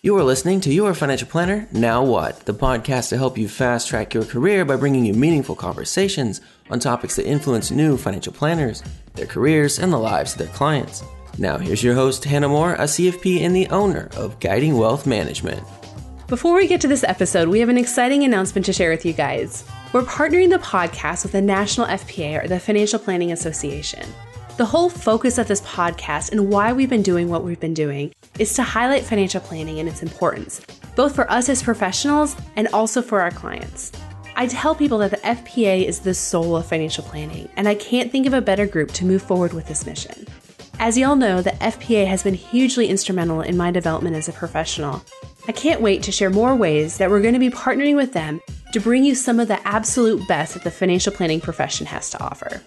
You are listening to Your Financial Planner Now What, the podcast to help you fast track your career by bringing you meaningful conversations on topics that influence new financial planners, their careers, and the lives of their clients. Now, here's your host, Hannah Moore, a CFP and the owner of Guiding Wealth Management. Before we get to this episode, we have an exciting announcement to share with you guys. We're partnering the podcast with the National FPA, or the Financial Planning Association. The whole focus of this podcast and why we've been doing what we've been doing is to highlight financial planning and its importance, both for us as professionals and also for our clients. I tell people that the FPA is the soul of financial planning, and I can't think of a better group to move forward with this mission. As y'all know, the FPA has been hugely instrumental in my development as a professional. I can't wait to share more ways that we're going to be partnering with them to bring you some of the absolute best that the financial planning profession has to offer.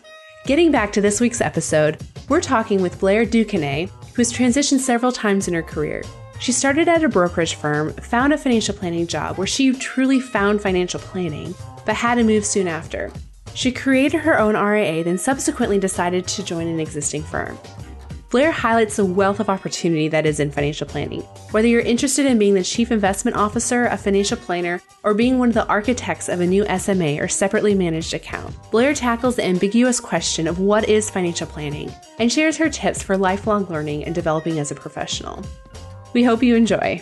Getting back to this week's episode, we're talking with Blair duQuesnay, who has transitioned several times in her career. She started at a brokerage firm, found a financial planning job where she truly found financial planning, but had to move soon after. She created her own RIA, then subsequently decided to join an existing firm. Blair highlights the wealth of opportunity that is in financial planning. Whether you're interested in being the chief investment officer, a financial planner, or being one of the architects of a new SMA or separately managed account, Blair tackles the ambiguous question of what is financial planning and shares her tips for lifelong learning and developing as a professional. We hope you enjoy.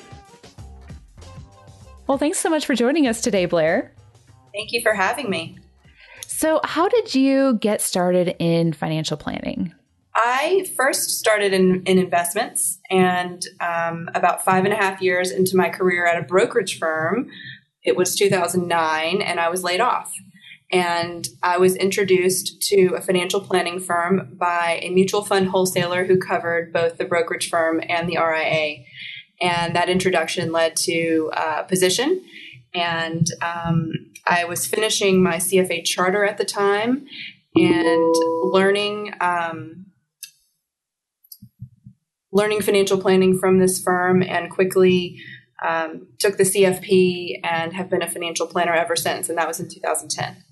Well, thanks so much for joining us today, Blair. Thank you for having me. So, how did you get started in financial planning? I first started in, in investments, and um, about five and a half years into my career at a brokerage firm, it was 2009, and I was laid off. And I was introduced to a financial planning firm by a mutual fund wholesaler who covered both the brokerage firm and the RIA. And that introduction led to a position. And um, I was finishing my CFA charter at the time and learning um, learning financial planning from this firm and quickly um, took the CFP and have been a financial planner ever since. And that was in 2010.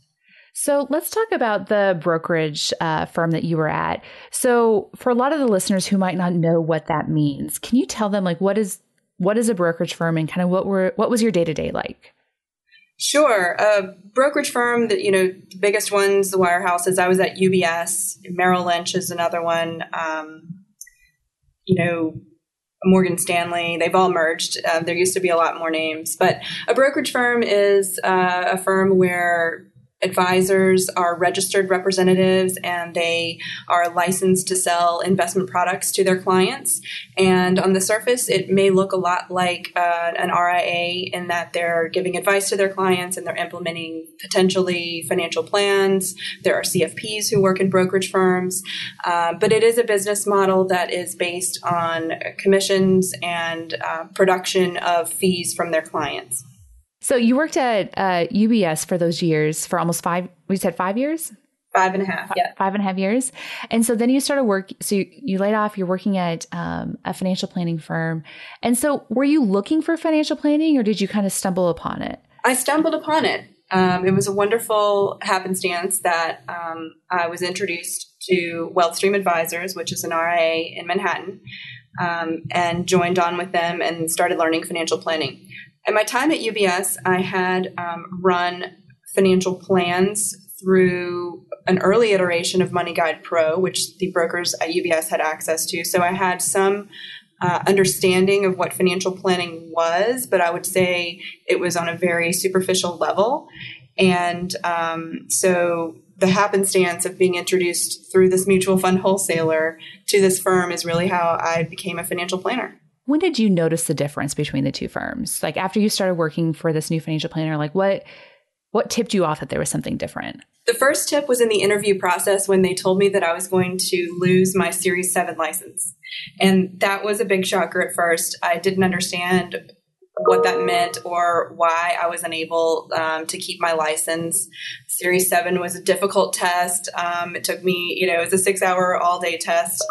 So let's talk about the brokerage uh, firm that you were at. So for a lot of the listeners who might not know what that means, can you tell them like what is what is a brokerage firm and kind of what were what was your day to day like? Sure. A brokerage firm that, you know, the biggest ones, the wirehouses, I was at UBS, Merrill Lynch is another one. Um, you know, Morgan Stanley. They've all merged. Uh, there used to be a lot more names, but a brokerage firm is uh, a firm where advisors are registered representatives and they are licensed to sell investment products to their clients. And on the surface, it may look a lot like uh, an RIA in that they're giving advice to their clients and they're implementing potentially financial plans. There are CFPs who work in brokerage firms, uh, but it is a business model that is based on commissions and uh, production of fees from their clients. So you worked at uh, UBS for those years for almost five. We said five years. Five and a half, yeah. Five and a half years. And so then you started work. So you, you laid off, you're working at um, a financial planning firm. And so were you looking for financial planning or did you kind of stumble upon it? I stumbled upon it. Um, it was a wonderful happenstance that um, I was introduced to WealthStream Advisors, which is an RIA in Manhattan, um, and joined on with them and started learning financial planning. At my time at UBS, I had um, run financial plans through an early iteration of MoneyGuidePro, which the brokers at UBS had access to. So I had some uh, understanding of what financial planning was, but I would say it was on a very superficial level. And um, so the happenstance of being introduced through this mutual fund wholesaler to this firm is really how I became a financial planner. When did you notice the difference between the two firms? Like after you started working for this new financial planner, like what what tipped you off that there was something different? The first tip was in the interview process when they told me that I was going to lose my Series 7 license. And that was a big shocker at first. I didn't understand what that meant or why I was unable um, to keep my license. Series 7 was a difficult test. Um, it took me, you know, it was a six hour all day test,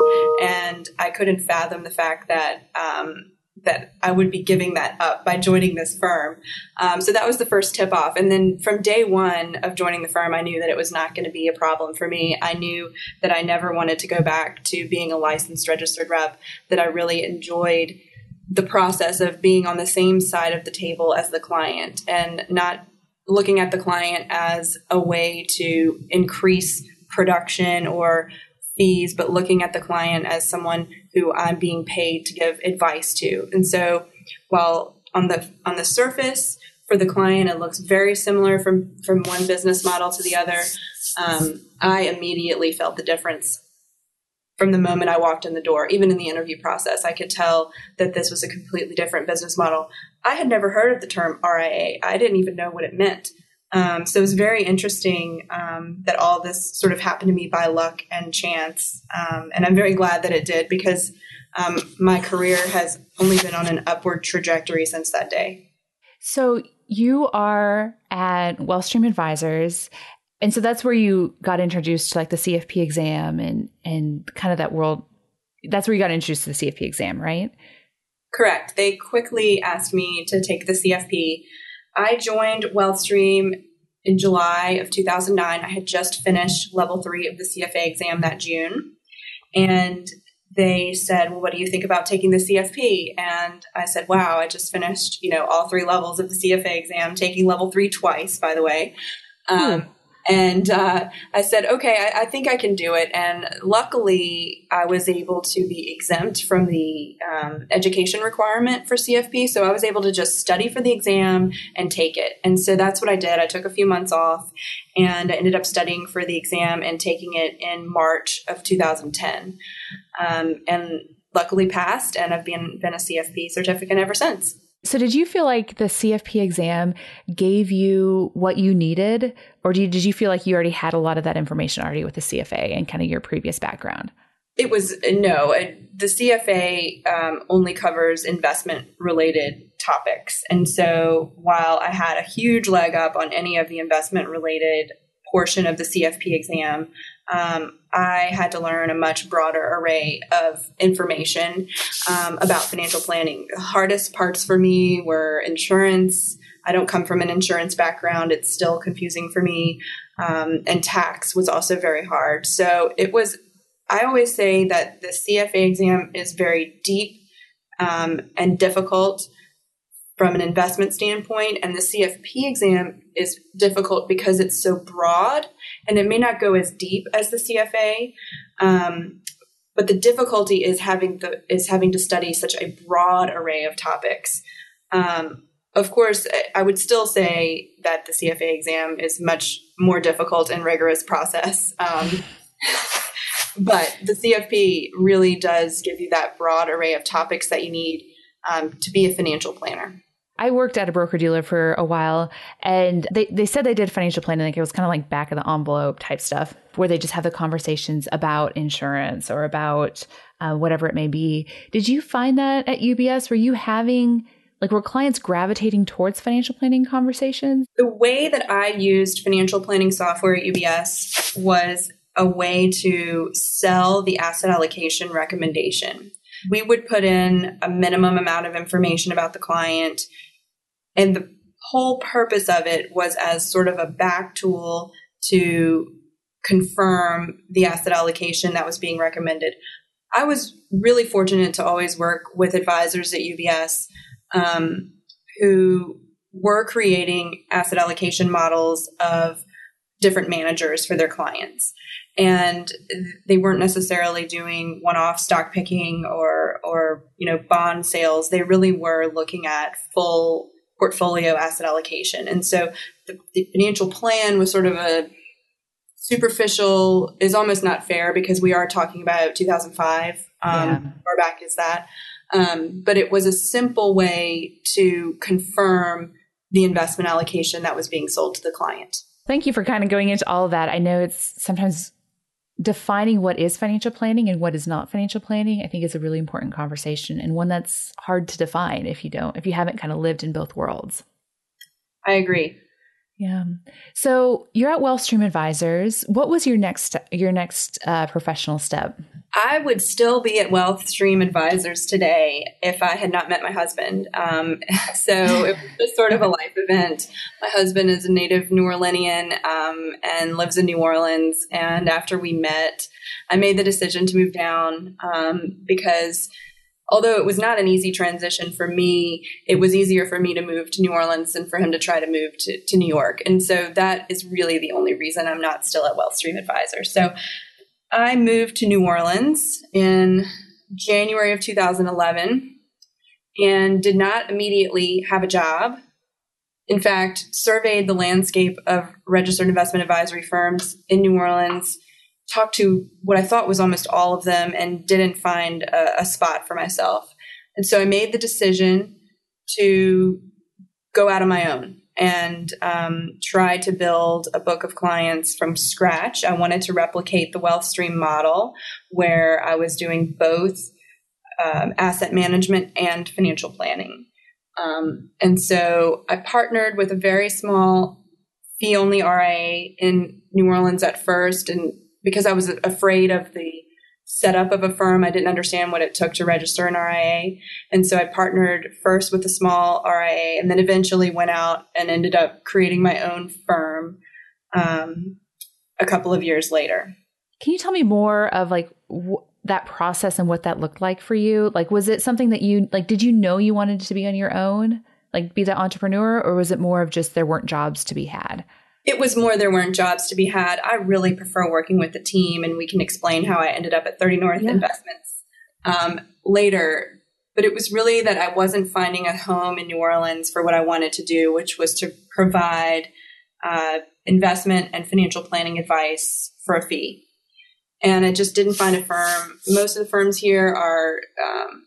and I couldn't fathom the fact that. Um, that I would be giving that up by joining this firm. Um, so that was the first tip off. And then from day one of joining the firm, I knew that it was not going to be a problem for me. I knew that I never wanted to go back to being a licensed registered rep, that I really enjoyed the process of being on the same side of the table as the client and not looking at the client as a way to increase production or fees, but looking at the client as someone who I'm being paid to give advice to. And so while on the on the surface for the client it looks very similar from from one business model to the other, um, I immediately felt the difference from the moment I walked in the door, even in the interview process, I could tell that this was a completely different business model. I had never heard of the term RIA. I didn't even know what it meant. Um, so it was very interesting um, that all this sort of happened to me by luck and chance. Um, and I'm very glad that it did because um, my career has only been on an upward trajectory since that day. So you are at Wealthstream Advisors and so that's where you got introduced to like the CFP exam and and kind of that world. That's where you got introduced to the CFP exam, right? Correct. They quickly asked me to take the CFP. I joined Wealthstream in July of 2009. I had just finished level three of the CFA exam that June. And they said, Well, what do you think about taking the CFP? And I said, Wow, I just finished, you know, all three levels of the CFA exam, taking level three twice, by the way. Um, hmm. And uh, I said, okay, I, I, think I can do it. And luckily, I was able to be exempt from the um, education requirement for CFP. So I was able to just study for the exam and take it. And so that's what I did. I took a few months off and I ended up studying for the exam and taking it in March of 2010. Um, and luckily passed, and I've been, been a CFP certificant ever since. So, did you feel like the CFP exam gave you what you needed, or did you, did you feel like you already had a lot of that information already with the CFA and kind of your previous background? It was no. The CFA um, only covers investment related topics. And so, while I had a huge leg up on any of the investment related portion of the CFP exam, um, I had to learn a much broader array of information um, about financial planning. The hardest parts for me were insurance. I don't come from an insurance background. It's still confusing for me. Um, and tax was also very hard. So it was, I always say that the CFA exam is very deep um, and difficult from an investment standpoint, and the CFP exam is difficult because it's so broad and it may not go as deep as the CFA. Um, but the difficulty is having the is having to study such a broad array of topics. Um, of course, I would still say that the CFA exam is much more difficult and rigorous process. Um, but the CFP really does give you that broad array of topics that you need um, to be a financial planner. I worked at a broker dealer for a while and they, they said they did financial planning. Like it was kind of like back of the envelope type stuff where they just have the conversations about insurance or about uh, whatever it may be. Did you find that at UBS? Were you having like were clients gravitating towards financial planning conversations? The way that I used financial planning software at UBS was a way to sell the asset allocation recommendation. We would put in a minimum amount of information about the client and the whole purpose of it was as sort of a back tool to confirm the asset allocation that was being recommended. I was really fortunate to always work with advisors at UBS um, who were creating asset allocation models of different managers for their clients. And they weren't necessarily doing one-off stock picking or, or you know bond sales. They really were looking at full portfolio asset allocation. And so the, the financial plan was sort of a superficial is almost not fair because we are talking about 2005 um, yeah. far back is that um, but it was a simple way to confirm the investment allocation that was being sold to the client thank you for kind of going into all of that i know it's sometimes defining what is financial planning and what is not financial planning, I think is a really important conversation and one that's hard to define if you don't, if you haven't kind of lived in both worlds. I agree. Yeah. So you're at Wealthstream Advisors. What was your next your next uh, professional step? I would still be at Wealthstream Advisors today if I had not met my husband. Um, so it was just sort of a life event. My husband is a native New Orleanian um, and lives in New Orleans. And after we met, I made the decision to move down um, because although it was not an easy transition for me, it was easier for me to move to New Orleans than for him to try to move to, to New York. And so that is really the only reason I'm not still at Wealthstream Advisors. So I moved to New Orleans in January of 2011 and did not immediately have a job. In fact, surveyed the landscape of registered investment advisory firms in New Orleans talked to what I thought was almost all of them and didn't find a, a spot for myself. And so I made the decision to go out on my own and um, try to build a book of clients from scratch. I wanted to replicate the Wealthstream model where I was doing both um, asset management and financial planning. Um, and so I partnered with a very small fee only RIA in New Orleans at first and because I was afraid of the setup of a firm. I didn't understand what it took to register an RIA. And so I partnered first with a small RIA and then eventually went out and ended up creating my own firm um, a couple of years later. Can you tell me more of like wh- that process and what that looked like for you? Like, was it something that you like, did you know you wanted to be on your own? Like, be the entrepreneur, or was it more of just there weren't jobs to be had? It was more there weren't jobs to be had. I really prefer working with the team, and we can explain how I ended up at 30 North yeah. Investments um, later. But it was really that I wasn't finding a home in New Orleans for what I wanted to do, which was to provide uh, investment and financial planning advice for a fee. And I just didn't find a firm. Most of the firms here are um,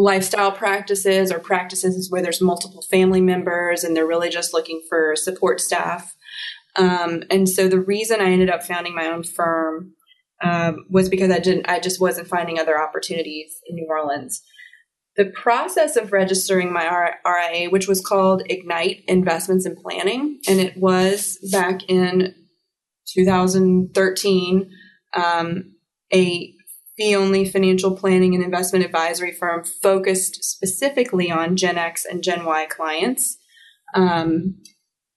lifestyle practices or practices where there's multiple family members and they're really just looking for support staff. Um, and so the reason I ended up founding my own firm um, was because I didn't, I just wasn't finding other opportunities in New Orleans. The process of registering my RIA, which was called Ignite Investments and Planning, and it was back in 2013, um, a fee only financial planning and investment advisory firm focused specifically on Gen X and Gen Y clients. Um,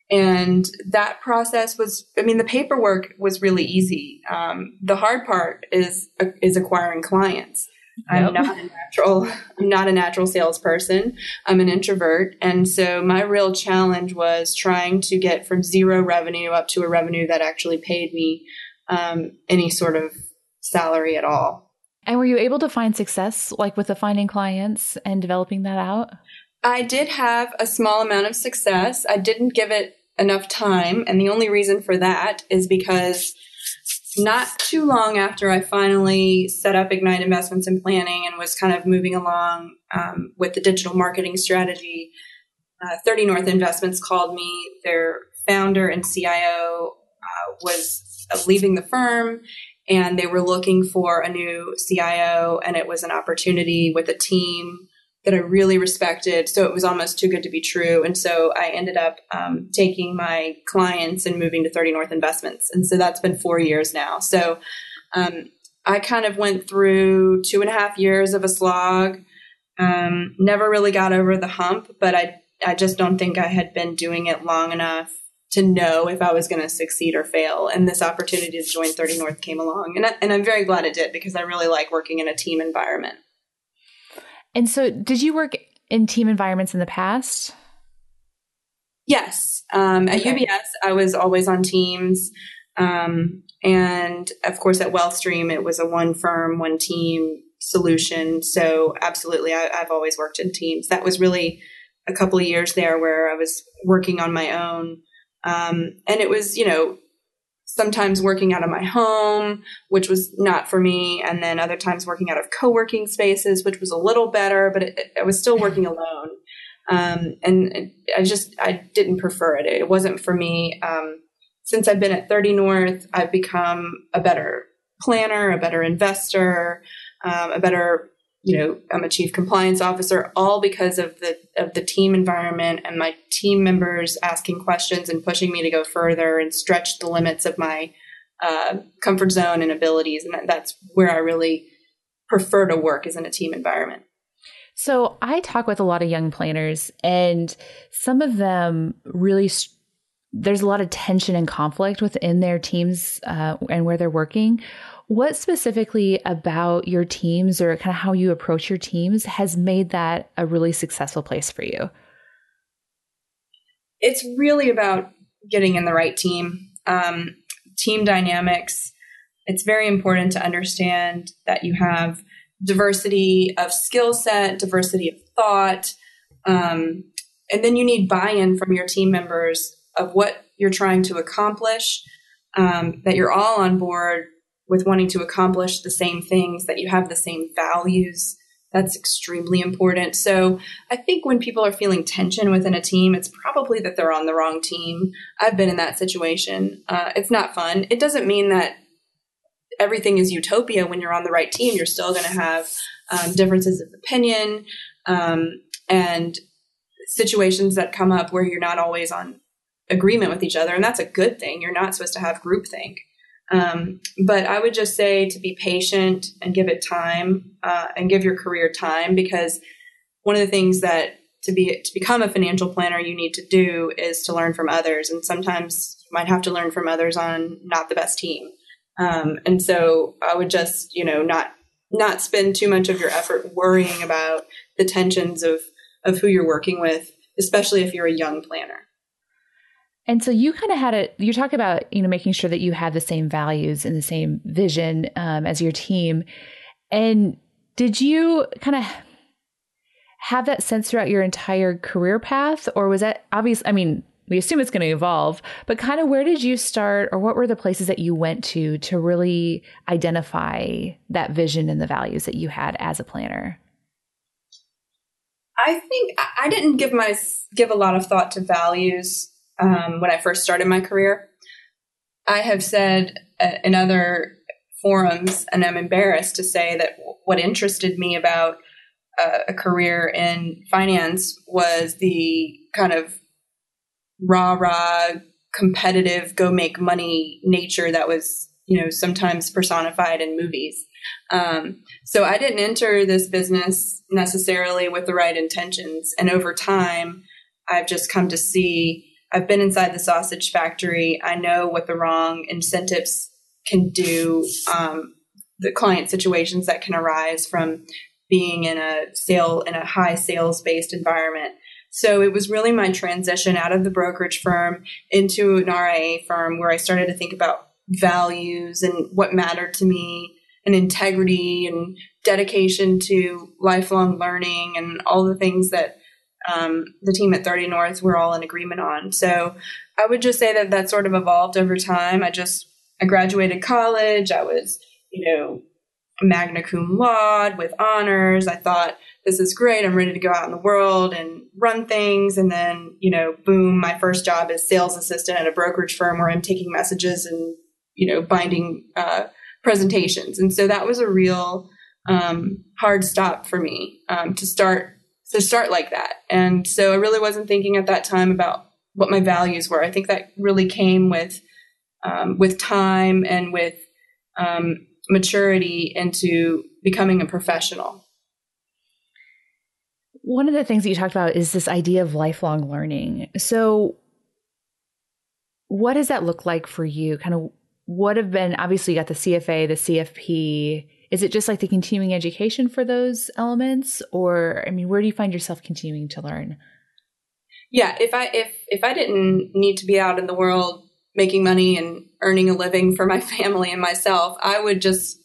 and that process was, I mean, the paperwork was really easy. Um, the hard part is is acquiring clients. Yep. I'm not a natural. I'm not a natural salesperson. I'm an introvert, and so my real challenge was trying to get from zero revenue up to a revenue that actually paid me um, any sort of salary at all. And were you able to find success, like with the finding clients and developing that out? I did have a small amount of success. I didn't give it enough time. And the only reason for that is because not too long after I finally set up Ignite Investments and Planning and was kind of moving along um, with the digital marketing strategy, uh, 30 North Investments called me. Their founder and CIO uh, was leaving the firm and they were looking for a new CIO, and it was an opportunity with a team that I really respected. So it was almost too good to be true. And so I ended up um, taking my clients and moving to 30 North Investments. And so that's been four years now. So um, I kind of went through two and a half years of a slog. Um, never really got over the hump, but I I just don't think I had been doing it long enough to know if I was going to succeed or fail. And this opportunity to join 30 North came along. And, I, and I'm very glad it did because I really like working in a team environment. And so, did you work in team environments in the past? Yes. Um, at okay. UBS, I was always on teams. Um, and of course, at Wealthstream, it was a one firm, one team solution. So, absolutely, I, I've always worked in teams. That was really a couple of years there where I was working on my own um, and it was, you know, sometimes working out of my home, which was not for me. And then other times working out of co working spaces, which was a little better, but it, it, I was still working alone. Um, and it, I just, I didn't prefer it. It wasn't for me. Um, since I've been at 30 North, I've become a better planner, a better investor, um, a better you know i'm a chief compliance officer all because of the of the team environment and my team members asking questions and pushing me to go further and stretch the limits of my uh, comfort zone and abilities. And that's where i really prefer to work is in a team environment. So i talk with a lot of young planners and some of them really st- there's a lot of tension and conflict within their teams uh, and where they're working what specifically about your teams or kind of how you approach your teams has made that a really successful place for you? It's really about getting in the right team, um, team dynamics. It's very important to understand that you have diversity of skill set, diversity of thought, um, and then you need buy in from your team members of what you're trying to accomplish, um, that you're all on board with wanting to accomplish the same things, that you have the same values. That's extremely important. So I think when people are feeling tension within a team, it's probably that they're on the wrong team. I've been in that situation. Uh, it's not fun. It doesn't mean that everything is utopia when you're on the right team. You're still going to have um, differences of opinion um, and situations that come up where you're not always on agreement with each other, and that's a good thing. You're not supposed to have groupthink. Um, but I would just say to be patient and give it time uh, and give your career time because one of the things that to be to become a financial planner you need to do is to learn from others, and sometimes you might have to learn from others on not the best team. Um, and so I would just you know not not spend too much of your effort worrying about the tensions of of who you're working with, especially if you're a young planner. And so you kind of had a, You talk about you know making sure that you have the same values and the same vision um, as your team. And did you kind of have that sense throughout your entire career path, or was that obvious? I mean, we assume it's going to evolve, but kind of where did you start, or what were the places that you went to to really identify that vision and the values that you had as a planner? I think I didn't give my give a lot of thought to values um, when I first started my career. I have said uh, in other forums, and I'm embarrassed to say that what interested me about uh, a career in finance was the kind of rah rah competitive go make money nature that was you know sometimes personified in movies um, so i didn't enter this business necessarily with the right intentions and over time i've just come to see I've been inside the sausage factory. I know what the wrong incentives can do, um, the client situations that can arise from being in a sale in a high sales based environment. So it was really my transition out of the brokerage firm into an RIA firm where I started to think about values and what mattered to me and integrity and dedication to lifelong learning and all the things that um, the team at 30 North we're all in agreement on. So I would just say that that sort of evolved over time. I just I graduated college. I was you know magna cum laude with honors. I thought this is great. I'm ready to go out in the world and run things. And then you know, boom, my first job is sales assistant at a brokerage firm where I'm taking messages and you know binding uh, presentations. And so that was a real um, hard stop for me um, to start to start like that. And so I really wasn't thinking at that time about what my values were. I think that really came with um, with time and with um, maturity into becoming a professional. One of the things that you talked about is this idea of lifelong learning. So, what does that look like for you? Kind of what have been obviously you got the CFA, the CFP, is it just like the continuing education for those elements? Or i mean where do you find yourself continuing to learn? Yeah if i if if i didn't need to be out in the world making money and earning a living for my family and myself i would just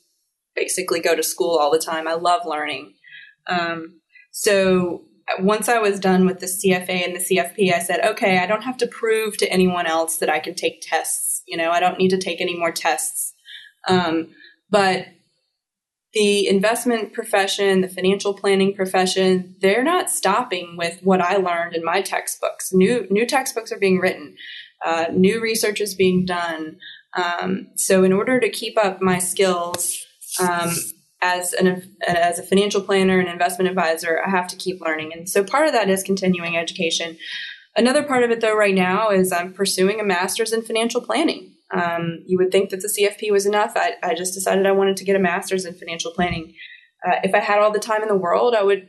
basically go to school all the time. I love learning. Um, so once i was done with the cfa and the cfp i said okay i don't have to prove to anyone else that i can take tests. You know i don't need to take any more tests. Um, but the investment profession, the financial planning profession, they're not stopping with what I learned in my textbooks. New new textbooks are being written, uh, new research is being done. Um, so, in order to keep up my skills um, as an as a financial planner and investment advisor, I have to keep learning, and so part of that is continuing education. Another part of it, though, right now is I'm pursuing a master's in financial planning. Um, you would think that the CFP was enough. I, I, just decided I wanted to get a master's in financial planning. Uh, if I had all the time in the world, I would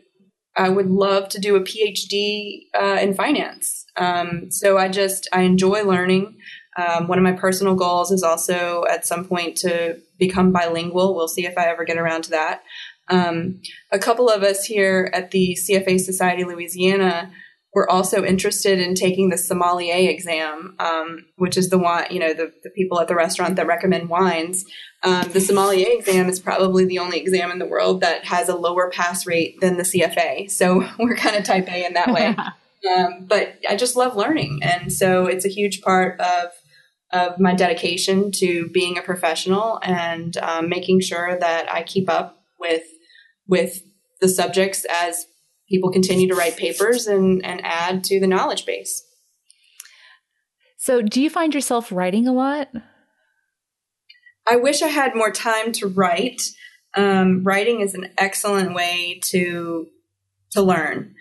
I would love to do a PhD uh, in finance. Um, so I just I enjoy learning. Um, one of my personal goals is also at some point to become bilingual. We'll see if I ever get around to that. Um, a couple of us here at the CFA Society Louisiana were also interested in taking the sommelier exam, um, which is the one, you know, the, the people at the restaurant that recommend wines. Um, the sommelier exam is probably the only exam in the world that has a lower pass rate than the CFA. So we're kind of type A in that way. um, but I just love learning. And so it's a huge part of of my dedication to being a professional and um, making sure that I keep up with with the subjects as people continue to write papers and, and add to the knowledge base. So, do you find yourself writing a lot? I wish I had more time to write. Um, writing is an excellent way to to learn.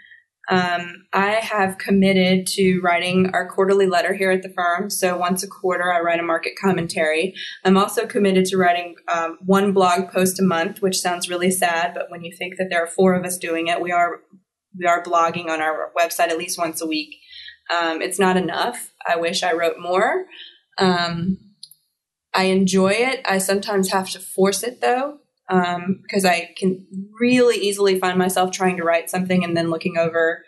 Um, I have committed to writing our quarterly letter here at the firm. So once a quarter, I write a market commentary. I'm also committed to writing um, one blog post a month, which sounds really sad, but when you think that there are four of us doing it, we are we are blogging on our website at least once a week. Um, it's not enough. I wish I wrote more. Um, I enjoy it. I sometimes have to force it though, because um, I can really easily find myself trying to write something and then looking over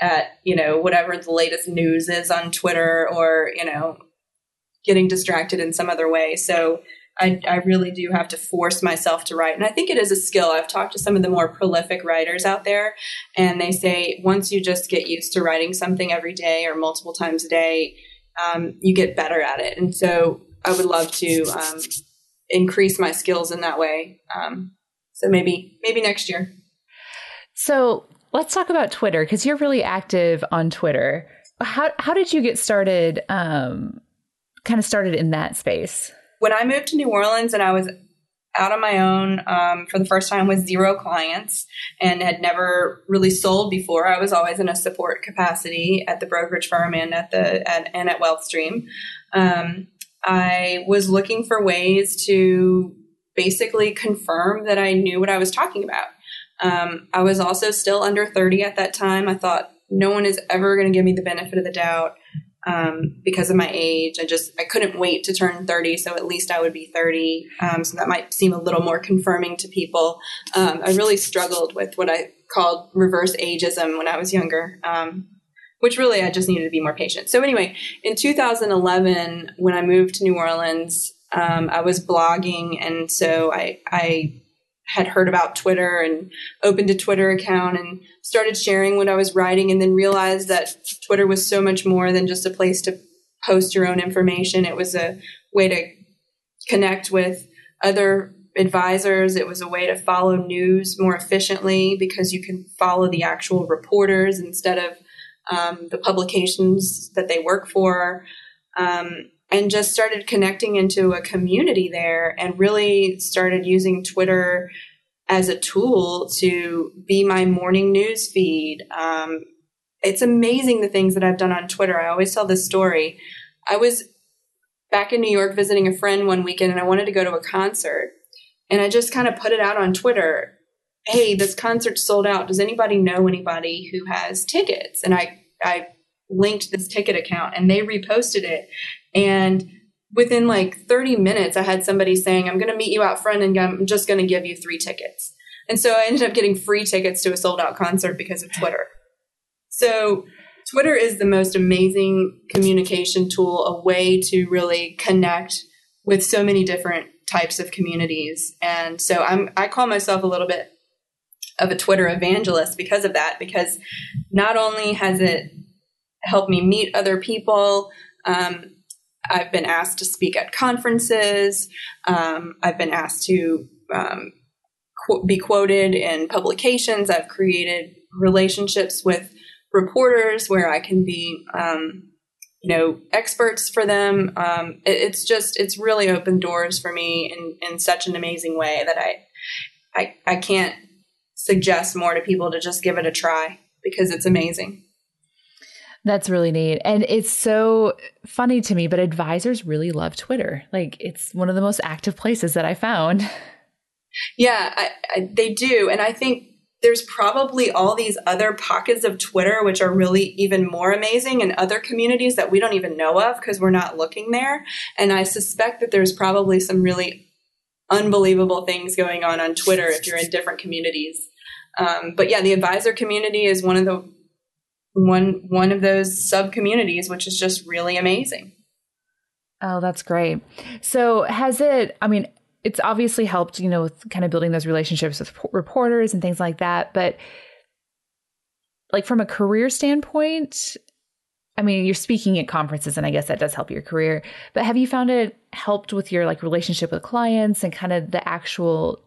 at you know whatever the latest news is on Twitter or you know getting distracted in some other way. So I, I really do have to force myself to write. And I think it is a skill. I've talked to some of the more prolific writers out there, and they say once you just get used to writing something every day or multiple times a day, um, you get better at it. And so I would love to um, increase my skills in that way. Um, so maybe maybe next year. So let's talk about Twitter because you're really active on Twitter. How how did you get started? Um, kind of started in that space when I moved to New Orleans and I was out on my own um, for the first time with zero clients and had never really sold before. I was always in a support capacity at the brokerage firm and at the at, and at WealthStream. Um, I was looking for ways to basically confirm that I knew what I was talking about. Um, I was also still under 30 at that time. I thought no one is ever going to give me the benefit of the doubt um, because of my age. I just I couldn't wait to turn 30, so at least I would be 30. Um, so that might seem a little more confirming to people. Um, I really struggled with what I called reverse ageism when I was younger. Um, which really I just needed to be more patient. So anyway, in 2011, when I moved to New Orleans, um, I was blogging, and so I, I had heard about Twitter and opened a Twitter account and started sharing what I was writing and then realized that Twitter was so much more than just a place to post your own information. It was a way to connect with other advisors. It was a way to follow news more efficiently because you can follow the actual reporters instead of um, the publications that they work for. Um, and just started connecting into a community there and really started using Twitter as a tool to be my morning news feed. Um, it's amazing the things that I've done on Twitter. I always tell this story. I was back in New York visiting a friend one weekend and I wanted to go to a concert. And I just kind of put it out on Twitter. Hey, this concert sold out. Does anybody know anybody who has tickets? And I, I linked this ticket account and they reposted it. And within like 30 minutes, I had somebody saying, I'm going to meet you out front and I'm just going to give you three tickets. And so I ended up getting free tickets to a sold out concert because of Twitter. So Twitter is the most amazing communication tool, a way to really connect with so many different types of communities. And so I'm, I call myself a little bit of a Twitter evangelist because of that, because not only has it helped me meet other people, um, I've been asked to speak at conferences. Um, I've been asked to um, qu- be quoted in publications. I've created relationships with reporters where I can be, um, you know, experts for them. Um, it, it's just, it's really opened doors for me in, in such an amazing way that I, I, I can't suggest more to people to just give it a try because it's amazing. That's really neat. And it's so funny to me, but advisors really love Twitter. Like it's one of the most active places that I found. Yeah, I, I, they do. And I think there's probably all these other pockets of Twitter, which are really even more amazing and other communities that we don't even know of because we're not looking there. And I suspect that there's probably some really unbelievable things going on on Twitter if you're in different communities. Um, but yeah, the advisor community is one of the one one of those sub communities, which is just really amazing. Oh, that's great. So has it? I mean, it's obviously helped, you know, with kind of building those relationships with reporters and things like that. But like from a career standpoint, I mean, you're speaking at conferences, and I guess that does help your career. But have you found it helped with your like relationship with clients and kind of the actual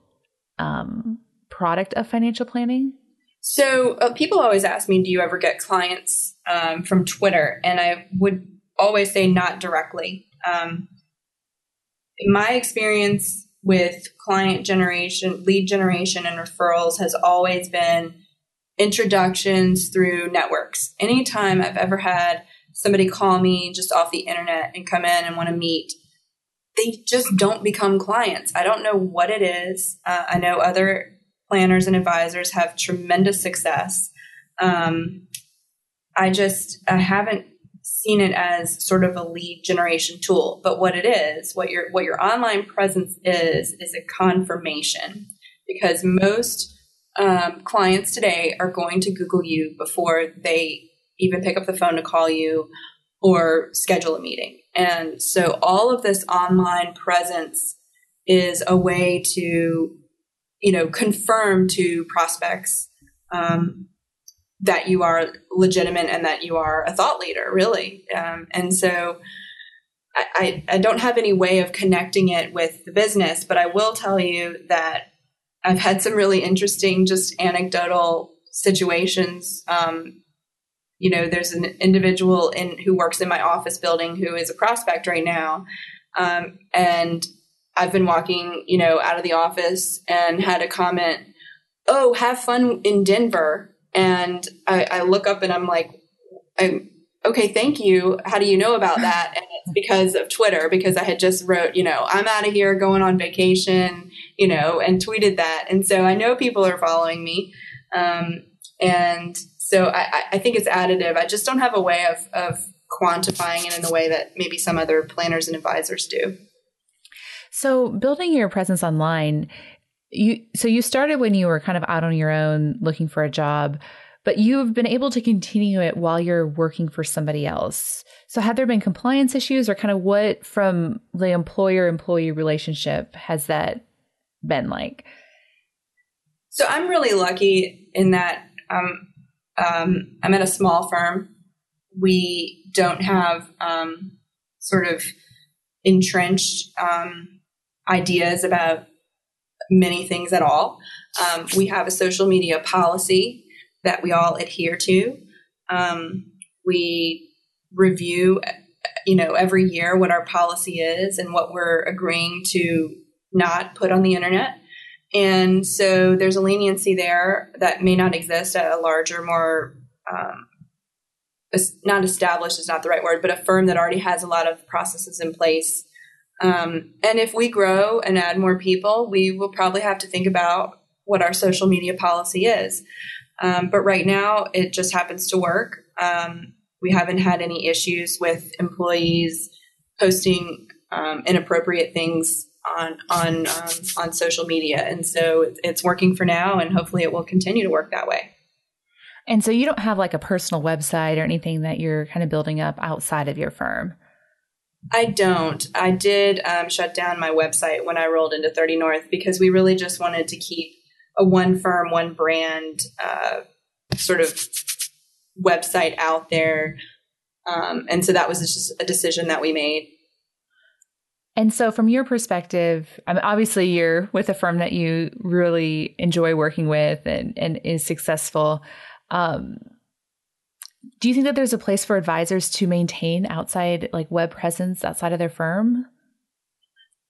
um, product of financial planning? So uh, people always ask me, "Do you ever get clients um, from Twitter?" And I would always say, "Not directly." Um, my experience with client generation, lead generation, and referrals has always been introductions through networks. Anytime I've ever had somebody call me just off the internet and come in and want to meet, they just don't become clients. I don't know what it is. Uh, I know other planners and advisors have tremendous success. Um, I just I haven't seen it as sort of a lead generation tool, but what it is, what your what your online presence is, is a confirmation because most um, clients today are going to Google you before they even pick up the phone to call you or schedule a meeting. And so all of this online presence is a way to, you know, confirm to prospects um, that you are legitimate and that you are a thought leader, really. Um, and so I, I, don't have any way of connecting it with the business, but I will tell you that I've had some really interesting, just anecdotal situations. Um, you know, there's an individual in who works in my office building who is a prospect right now, um, and I've been walking, you know, out of the office and had a comment, "Oh, have fun in Denver." And I, I look up and I'm like, I'm okay, thank you. How do you know about that? And it's because of Twitter, because I had just wrote, you know, I'm out of here going on vacation, you know, and tweeted that. And so I know people are following me. Um, and so I, I think it's additive. I just don't have a way of, of quantifying it in the way that maybe some other planners and advisors do. So building your presence online, you so you started when you were kind of out on your own looking for a job but you've been able to continue it while you're working for somebody else. So, have there been compliance issues, or kind of what from the employer employee relationship has that been like? So, I'm really lucky in that um, um, I'm at a small firm. We don't have um, sort of entrenched um, ideas about many things at all. Um, we have a social media policy that we all adhere to. Um, we review, you know, every year what our policy is and what we're agreeing to not put on the internet. And so there's a leniency there that may not exist at a larger, more um, not established is not the right word, but a firm that already has a lot of processes in place. Um, and if we grow and add more people, we will probably have to think about what our social media policy is. Um, but right now, it just happens to work. Um, we haven't had any issues with employees posting um, inappropriate things on on um, on social media, and so it's working for now, and hopefully, it will continue to work that way. And so, you don't have like a personal website or anything that you're kind of building up outside of your firm. I don't. I did um, shut down my website when I rolled into 30 North because we really just wanted to keep a one firm, one brand uh, sort of website out there. Um, and so that was just a decision that we made. And so, from your perspective, I mean, obviously you're with a firm that you really enjoy working with and, and is successful. Um, do you think that there's a place for advisors to maintain outside, like web presence outside of their firm?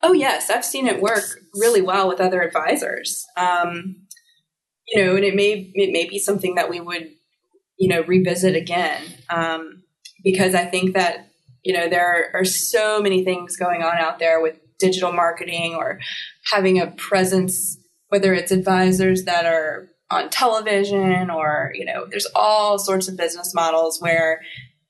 Oh yes, I've seen it work really well with other advisors. Um, you know, and it may it may be something that we would you know revisit again um, because I think that you know there are, are so many things going on out there with digital marketing or having a presence, whether it's advisors that are on television or, you know, there's all sorts of business models where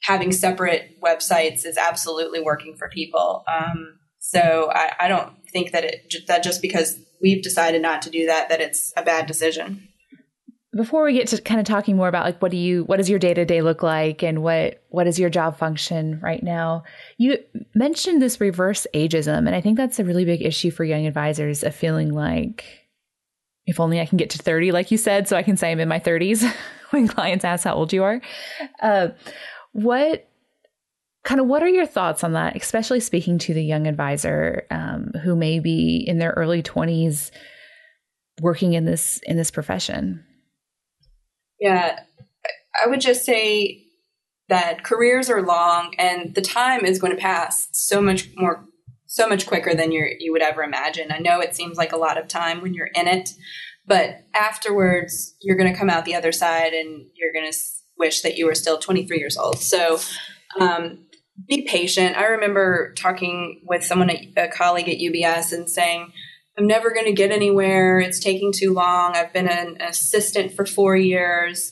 having separate websites is absolutely working for people. Um, so I, I don't think that it that just because we've decided not to do that that it's a bad decision before we get to kind of talking more about like what do you what does your day-to-day look like and what what is your job function right now you mentioned this reverse ageism and i think that's a really big issue for young advisors of feeling like if only i can get to 30 like you said so i can say i'm in my 30s when clients ask how old you are. Uh, what kind of what are your thoughts on that especially speaking to the young advisor um, who may be in their early 20s working in this in this profession? Yeah, I would just say that careers are long and the time is going to pass so much more so much quicker than you you would ever imagine. I know it seems like a lot of time when you're in it, but afterwards you're going to come out the other side and you're going to wish that you were still 23 years old. So um, be patient. I remember talking with someone, a colleague at UBS, and saying, I'm never going to get anywhere. It's taking too long. I've been an assistant for four years.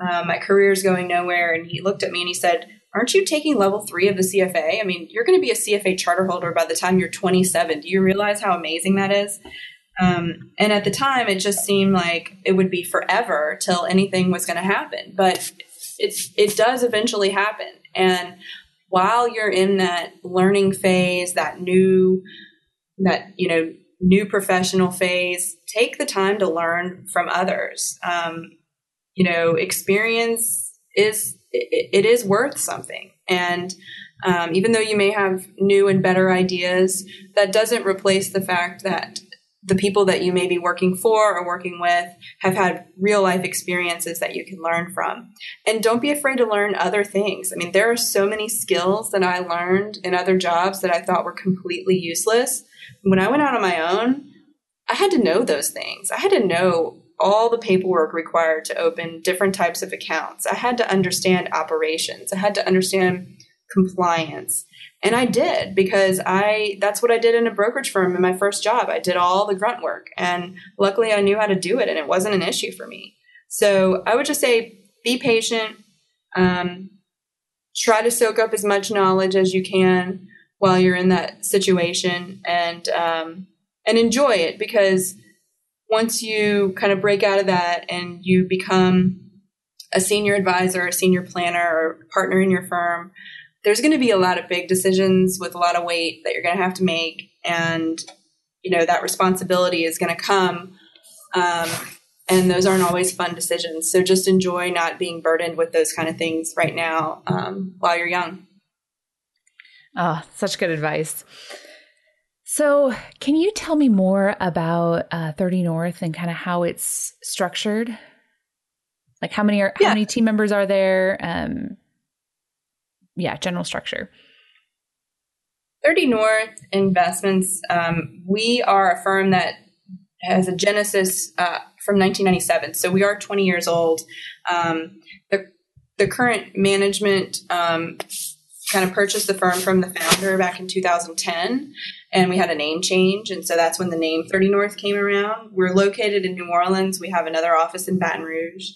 Uh, my career's going nowhere. And he looked at me and he said, Aren't you taking level three of the CFA? I mean, you're going to be a CFA charter holder by the time you're 27. Do you realize how amazing that is? Um, and at the time, it just seemed like it would be forever till anything was going to happen. But it, it does eventually happen. And while you're in that learning phase, that new, that, you know, new professional phase, take the time to learn from others. Um, you know, experience is it, it is worth something, and um, even though you may have new and better ideas, that doesn't replace the fact that the people that you may be working for or working with have had real life experiences that you can learn from. And don't be afraid to learn other things. I mean, there are so many skills that I learned in other jobs that I thought were completely useless when I went out on my own, I had to know those things. I had to know all the paperwork required to open different types of accounts. I had to understand operations. I had to understand compliance. And I did because I that's what I did in a brokerage firm in my first job. I did all the grunt work and luckily I knew how to do it and it wasn't an issue for me. So I would just say be patient. Um, try to soak up as much knowledge as you can while you're in that situation and um, and enjoy it because once you kind of break out of that and you become a senior advisor, a senior planner, or partner in your firm, there's going to be a lot of big decisions with a lot of weight that you're going to have to make, and you know that responsibility is going to come. Um, and those aren't always fun decisions. So just enjoy not being burdened with those kind of things right now um, while you're young. Oh, such good advice. So, can you tell me more about uh, 30 North and kind of how it's structured? Like, how many are yeah. how many team members are there? Um, yeah, general structure. 30 North Investments. Um, we are a firm that has a genesis uh, from 1997, so we are 20 years old. Um, the the current management um, kind of purchased the firm from the founder back in 2010 and we had a name change. And so that's when the name 30 north came around. We're located in new orleans. We have another office in baton rouge.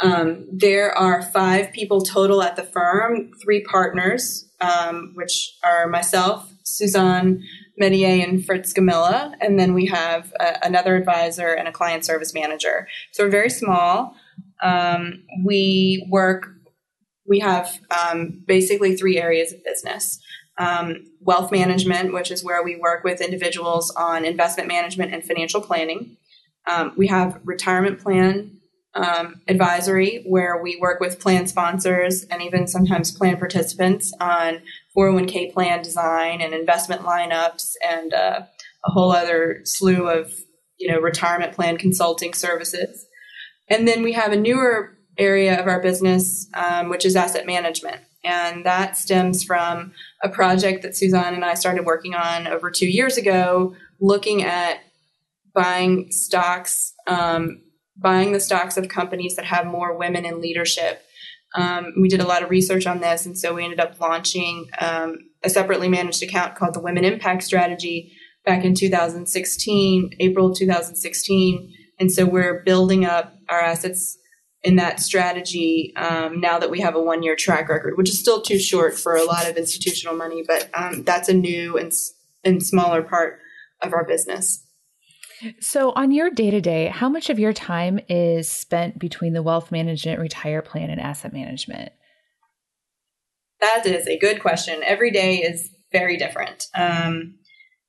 Um, there are five people total at the firm three partners um, which are myself suzanne mestayer and fritz gamilla. And then we have a, another advisor and a client service manager. So we're very small. Um, we work we have um, basically three areas of business um, wealth management, which is where we work with individuals on investment management and financial planning. Um, we have retirement plan um, advisory, where we work with plan sponsors and even sometimes plan participants on 401k plan design and investment lineups and uh, a whole other slew of you know retirement plan consulting services. And then we have a newer area of our business, um, which is asset management. And that stems from a project that Suzanne and I started working on over two years ago, looking at buying stocks, um, buying the stocks of companies that have more women in leadership. Um, we did a lot of research on this, and so we ended up launching um, a separately managed account called the Women Impact Strategy back in 2016, April 2016. And so we're building up our assets in that strategy um, now that we have a one year track record, which is still too short for a lot of institutional money, but um, that's a new and, and smaller part of our business. So, on your day to day, how much of your time is spent between the wealth management, retire plan, and asset management? That is a good question. Every day is very different. Um,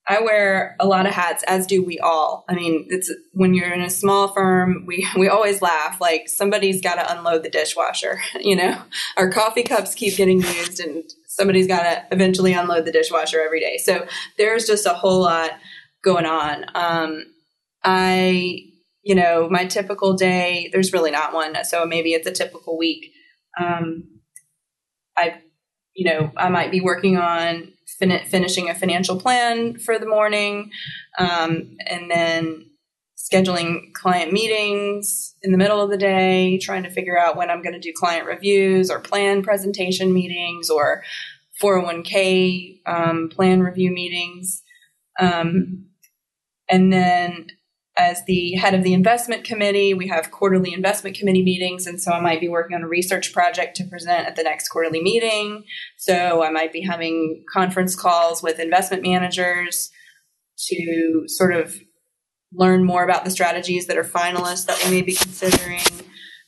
I wear a lot of hats, as do we all. I mean, it's when you're in a small firm, we we always laugh like somebody's got to unload the dishwasher. You know, our coffee cups keep getting used, and somebody's got to eventually unload the dishwasher every day. So there's just a whole lot going on. Um, I, you know, my typical day, there's really not one. So maybe it's a typical week. Um, I, you know, I might be working on fin- finishing a financial plan for the morning, um, and then scheduling client meetings in the middle of the day, trying to figure out when I'm going to do client reviews or plan presentation meetings or 401k um, plan review meetings. Um, and then as the head of the investment committee, we have quarterly investment committee meetings. And so I might be working on a research project to present at the next quarterly meeting. So I might be having conference calls with investment managers to sort of learn more about the strategies that are finalists that we may be considering.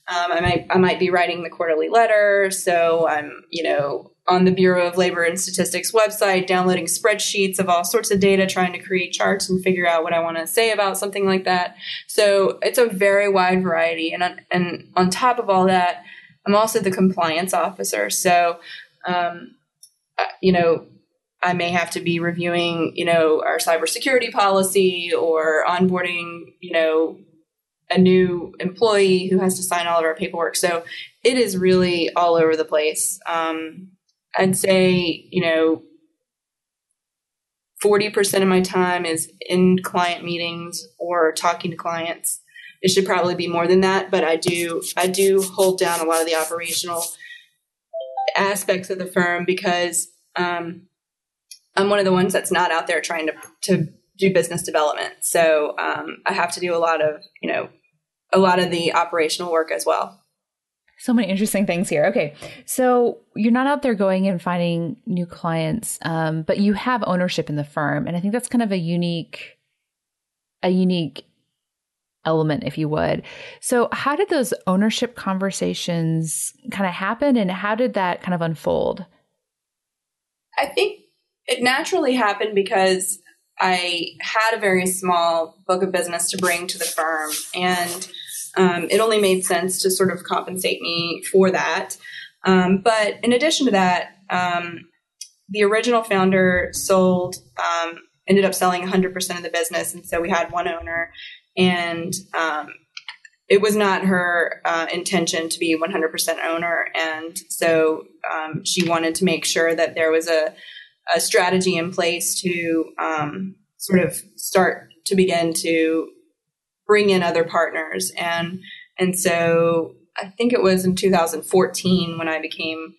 Um, I might I might be writing the quarterly letter, so I'm you know on the Bureau of Labor and Statistics website, downloading spreadsheets of all sorts of data, trying to create charts and figure out what I want to say about something like that. So it's a very wide variety. And, and on top of all that, I'm also the compliance officer. So, um, uh, you know, I may have to be reviewing, you know, our cybersecurity policy or onboarding, you know, a new employee who has to sign all of our paperwork. So it is really all over the place. Um, I'd say, you know, 40% of my time is in client meetings or talking to clients. It should probably be more than that, but I do I do hold down a lot of the operational aspects of the firm because um, I'm one of the ones that's not out there trying to to do business development. So um, I have to do a lot of you know a lot of the operational work as well. So many interesting things here. Okay. So you're not out there going and finding new clients, um, but you have ownership in the firm. And I think that's kind of a unique, a unique element, if you would. So how did those ownership conversations kind of happen and how did that kind of unfold? I think it naturally happened because I had a very small book of business to bring to the firm. And um, it only made sense to sort of compensate me for that. Um, but in addition to that, um, the original founder sold, um, ended up selling 100% of the business. And so we had one owner, and um, it was not her uh, intention to be 100% owner. And so she wanted to make sure that there was a, a strategy in place to sort of start to begin to bring in other partners and and so I think it was in 2014 when I became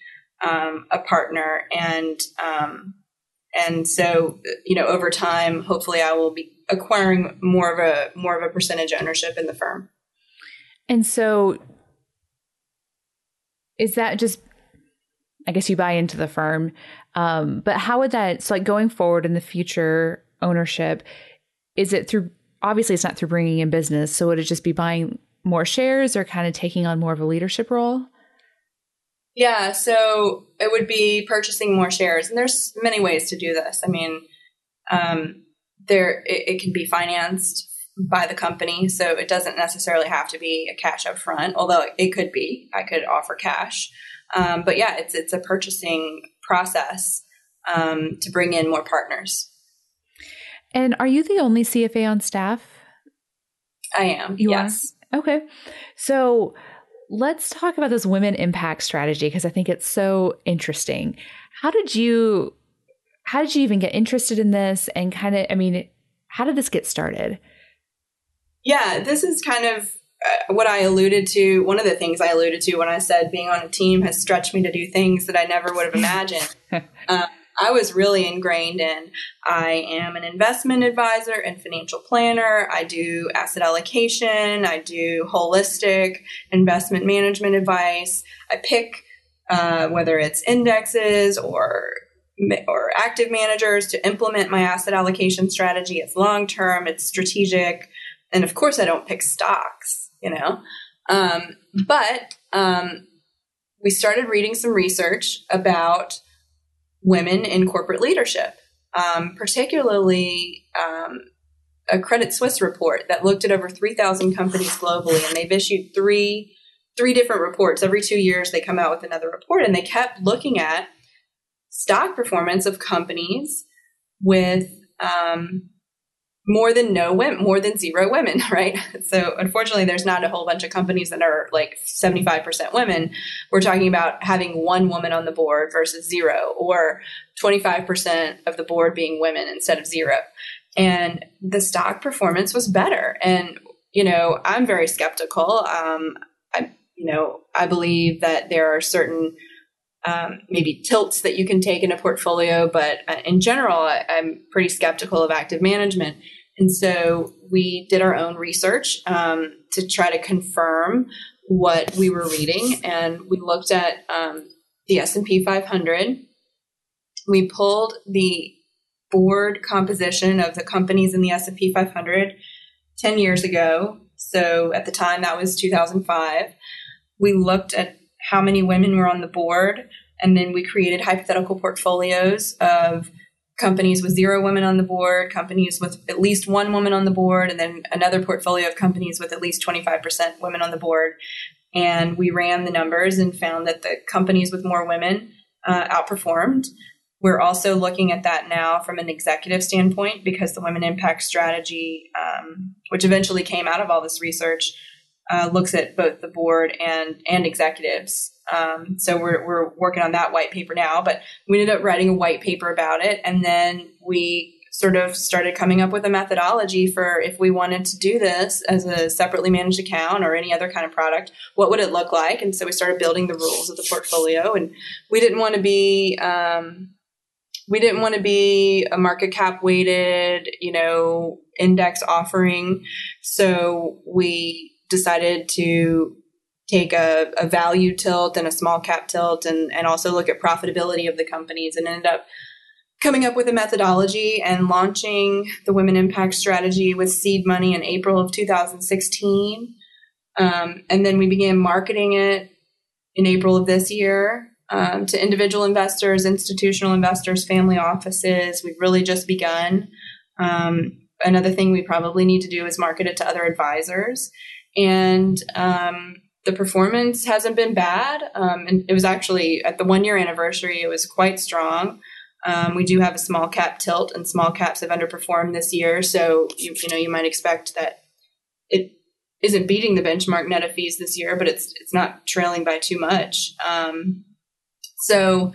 um, a partner and um, and so you know over time hopefully I will be acquiring more of a more of a percentage ownership in the firm. And so is that just I guess you buy into the firm. Um, but how would that so like going forward in the future ownership is it through obviously it's not through bringing in business. So would it just be buying more shares or kind of taking on more of a leadership role? Yeah, so it would be purchasing more shares, and there's many ways to do this. I mean, um, there it, it, can be financed by the company, so it doesn't necessarily have to be a cash up front. Although it could be, I could offer cash, um, but yeah, it's it's a purchasing process um, to bring in more partners. And are you the only CFA on staff? I am. You yes. Are? Okay. So let's talk about this women impact strategy because I think it's so interesting. How did you how did you even get interested in this and kind of I mean, how did this get started? Yeah, this is kind of uh, what I alluded to. One of the things I alluded to when I said being on a team has stretched me to do things that I never would have imagined. uh, I was really ingrained in. I am an investment advisor and financial planner. I do asset allocation. I do holistic investment management advice. I pick uh, whether it's indexes or or active managers to implement my asset allocation strategy. It's long term. It's strategic, and of course, I don't pick stocks. You know, um, but um, we started reading some research about women in corporate leadership, um, particularly um, a Credit Suisse report that looked at over 3,000 companies globally, and they've issued three three different reports every two years. They come out with another report, and they kept looking at stock performance of companies with um, more than no women, more than zero women, right? So unfortunately, there's not a whole bunch of companies that are like 75% women. We're talking about having one woman on the board versus zero, or 25% of the board being women instead of zero. And the stock performance was better. And, you know, I'm very skeptical. Um, I, you know, I believe that there are certain um, maybe tilts that you can take in a portfolio, but uh, in general, I, I'm pretty skeptical of active management. And so we did our own research um, to try to confirm what we were reading, and we looked at um, the S and P 500. We pulled the board composition of the companies in the S and P 500 10 years ago. So at the time, that was 2005. We looked at how many women were on the board, and then we created hypothetical portfolios of companies with zero women on the board, companies with at least one woman on the board, and then another portfolio of companies with at least 25% women on the board. And we ran the numbers and found that the companies with more women uh, outperformed. We're also looking at that now from an executive standpoint because the Women Impact Strategy, um, which eventually came out of all this research, uh, looks at both the board and and executives. Um, so we're we're working on that white paper now. But we ended up writing a white paper about it, and then we sort of started coming up with a methodology for if we wanted to do this as a separately managed account or any other kind of product, what would it look like? And so we started building the rules of the portfolio, and we didn't want to be. Um, we didn't want to be a market cap weighted, you know, index offering. So we decided to take a, a, value tilt and a small cap tilt and, and also look at profitability of the companies and ended up coming up with a methodology and launching the women impact strategy with seed money in april of 2016 um, and then we began marketing it in april of this year um, to individual investors institutional investors family offices. We've really just begun. Um, another thing we probably need to do is market it to other advisors and um, the performance hasn't been bad. Um, and it was actually at the one year anniversary, it was quite strong. Um, we do have a small cap tilt, and small caps have underperformed this year. So you, you know you might expect that it isn't beating the benchmark net of fees this year, but it's it's not trailing by too much. Um, so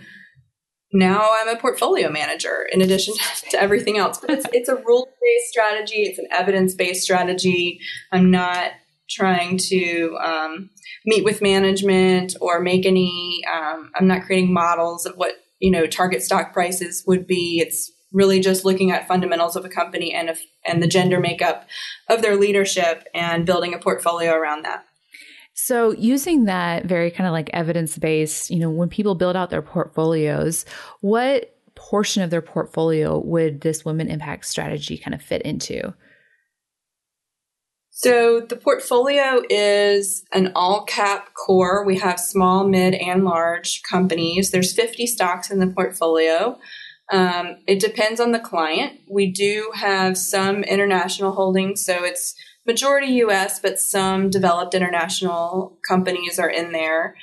now I'm a portfolio manager in addition to everything else. But it's it's a rule based strategy. It's an evidence based strategy. I'm not trying to um, meet with management or make any um, i'm not creating models of what you know target stock prices would be. It's really just looking at fundamentals of a company and and the gender makeup of their leadership and building a portfolio around that. So using that very kind of like evidence based you know when people build out their portfolios what portion of their portfolio would this women impact strategy kind of fit into so the portfolio is an all cap core. We have small, mid, and large companies. There's 50 stocks in the portfolio. Um, it depends on the client. We do have some international holdings, so it's majority US, but some developed international companies are in there.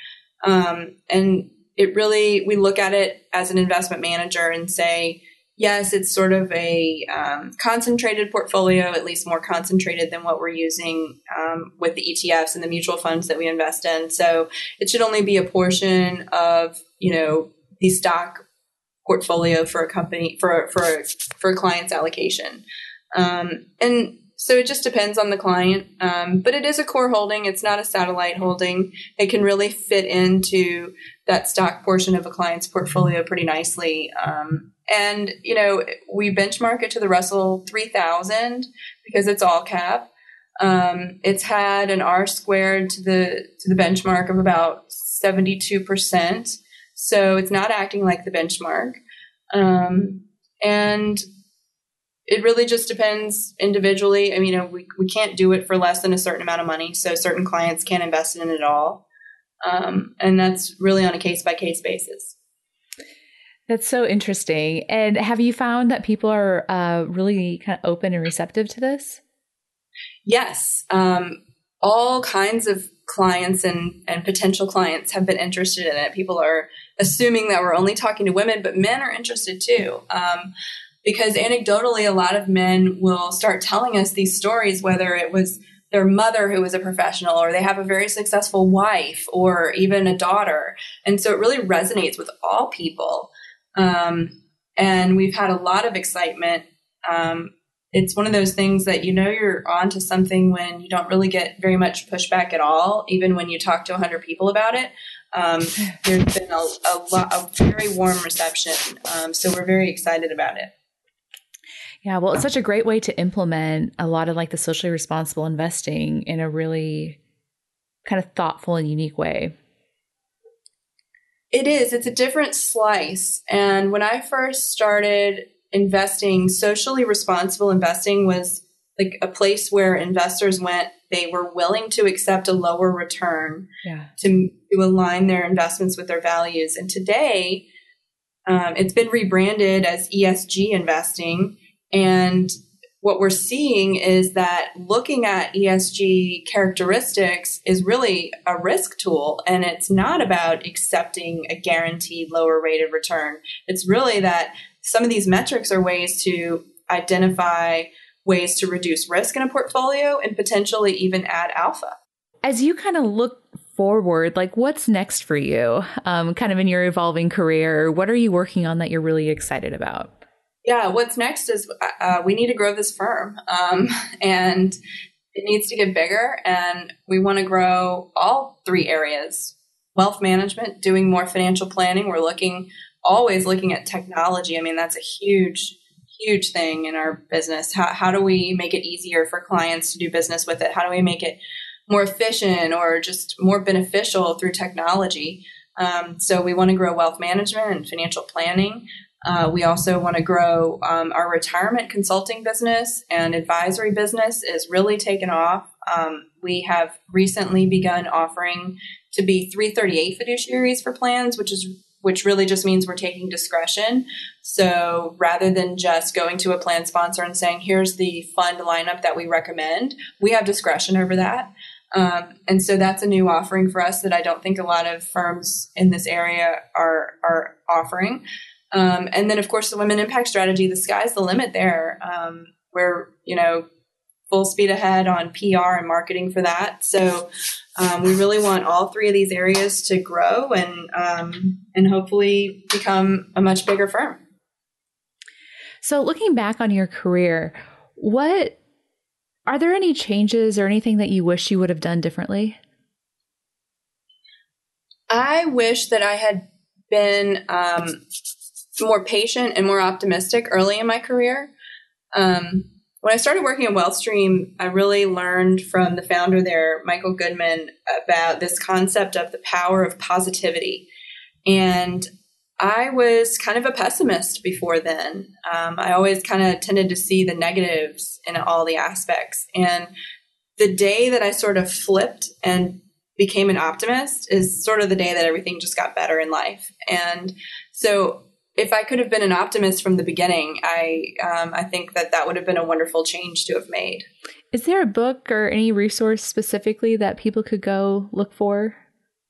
Um, and it really, we look at it as an investment manager and say, yes, it's sort of a um, concentrated portfolio, at least more concentrated than what we're using um, with the ETFs and the mutual funds that we invest in. So it should only be a portion of you know the stock portfolio for a company for for for a client's allocation. Um, and so it just depends on the client. Um, but it is a core holding. It's not a satellite holding. It can really fit into that stock portion of a client's portfolio pretty nicely. And you know, we benchmark it to the Russell 3000 because it's all cap. Um, it's had an R squared to the to the benchmark of about 72 percent. So it's not acting like the benchmark. Um, and it really just depends individually. I mean, you know, we, we can't do it for less than a certain amount of money. So certain clients can't invest in it at all. Um, and that's really on a case by case basis. That's so interesting. And have you found that people are uh, really kind of open and receptive to this? Yes. Um, all kinds of clients and, and potential clients have been interested in it. People are assuming that we're only talking to women, but men are interested too. Um, because anecdotally, a lot of men will start telling us these stories, whether it was their mother who was a professional, or they have a very successful wife, or even a daughter. And so it really resonates with all people. Um, and we've had a lot of excitement. Um, it's one of those things that you know you're onto something when you don't really get very much pushback at all, even when you talk to 100 people about it. Um, there's been a, a, lot, a very warm reception. Um, so we're very excited about it. Yeah, well, it's such a great way to implement a lot of like the socially responsible investing in a really kind of thoughtful and unique way. It is. It's a different slice. And when I first started investing, socially responsible investing was like a place where investors went, they were willing to accept a lower return yeah. to, to align their investments with their values. And today, um, it's been rebranded as ESG investing. And what we're seeing is that looking at ESG characteristics is really a risk tool, and it's not about accepting a guaranteed lower rate of return. It's really that some of these metrics are ways to identify ways to reduce risk in a portfolio and potentially even add alpha. As you kind of look forward, like what's next for you, um, kind of in your evolving career? What are you working on that you're really excited about? Yeah, what's next is uh, uh, we need to grow this firm, um, and it needs to get bigger. And we want to grow all three areas: wealth management, doing more financial planning. We're looking always looking at technology. I mean, that's a huge, huge thing in our business. How, how do we make it easier for clients to do business with it? How do we make it more efficient or just more beneficial through technology? Um, so we want to grow wealth management and financial planning. Uh, we also want to grow um, our retirement consulting business and advisory business is really taken off. Um, we have recently begun offering to be 338 fiduciaries for plans, which is which really just means we're taking discretion. So rather than just going to a plan sponsor and saying, "Here's the fund lineup that we recommend," we have discretion over that. Um, and so that's a new offering for us that I don't think a lot of firms in this area are are offering. Um, and then, of course, the women impact strategy, the sky's the limit there. Um, we're, you know, full speed ahead on PR and marketing for that. So um, we really want all three of these areas to grow and um, and hopefully become a much bigger firm. So looking back on your career, what are there any changes or anything that you wish you would have done differently? I wish that I had been um, more patient and more optimistic early in my career. Um, when I started working at WealthStream, I really learned from the founder there, Michael Goodman, about this concept of the power of positivity. And I was kind of a pessimist before then. Um, I always kind of tended to see the negatives in all the aspects. And the day that I sort of flipped and became an optimist is sort of the day that everything just got better in life. And so if I could have been an optimist from the beginning, I um, I think that that would have been a wonderful change to have made. Is there a book or any resource specifically that people could go look for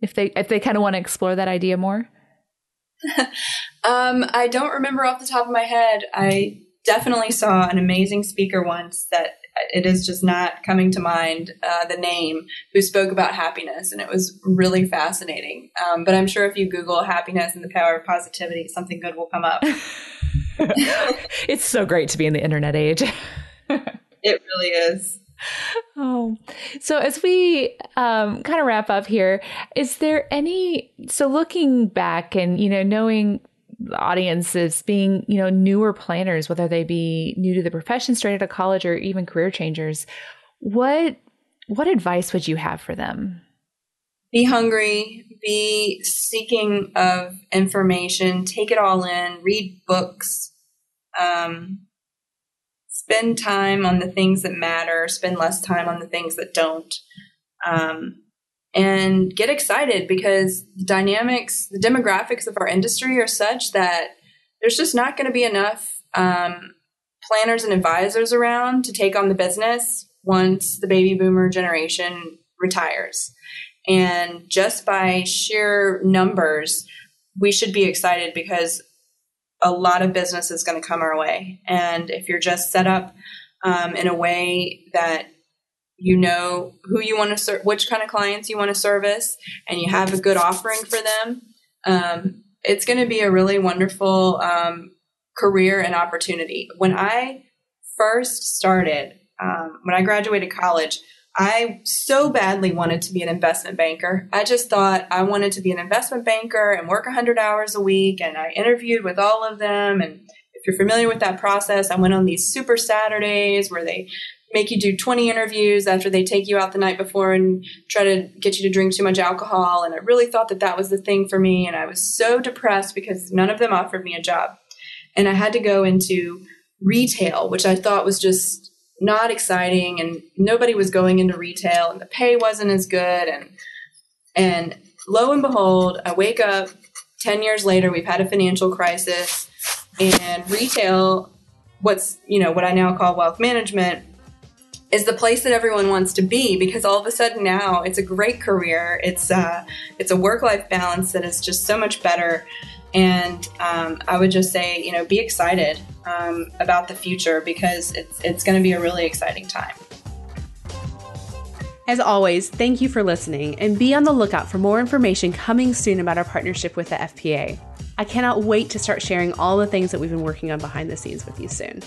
if they if they kind of want to explore that idea more? um, I don't remember off the top of my head. I definitely saw an amazing speaker once that it is just not coming to mind uh, the name who spoke about happiness and it was really fascinating um, but i'm sure if you google happiness and the power of positivity something good will come up it's so great to be in the internet age it really is. Oh, so as we um, kind of wrap up here, is there any? So looking back and you know knowing audiences being you know newer planners, whether they be new to the profession, straight out of college, or even career changers, what what advice would you have for them? Be hungry. Be seeking of information. Take it all in. Read books. Um, spend time on the things that matter, spend less time on the things that don't. Um, and get excited because the dynamics, the demographics of our industry are such that there's just not going to be enough um, planners and advisors around to take on the business once the baby boomer generation retires. And just by sheer numbers, we should be excited because a lot of business is going to come our way. And if you're just set up um, in a way that you know who you want to serve, which kind of clients you want to service, and you have a good offering for them, um, it's going to be a really wonderful um, career and opportunity. When I first started, um, when I graduated college, I so badly wanted to be an investment banker. I just thought I wanted to be an investment banker and work 100 hours a week. And I interviewed with all of them. And if you're familiar with that process, I went on these super Saturdays where they make you do 20 interviews after they take you out the night before and try to get you to drink too much alcohol. And I really thought that that was the thing for me. And I was so depressed because none of them offered me a job. And I had to go into retail, which I thought was just not exciting and nobody was going into retail and the pay wasn't as good and and lo and behold i wake up 10 years later we've had a financial crisis and retail what's you know what i now call wealth management is the place that everyone wants to be because all of a sudden now it's a great career it's uh, it's a work life balance that is just so much better and um, I would just say, you know, be excited um, about the future because it's, it's going to be a really exciting time. As always, thank you for listening and be on the lookout for more information coming soon about our partnership with the FPA. I cannot wait to start sharing all the things that we've been working on behind the scenes with you soon.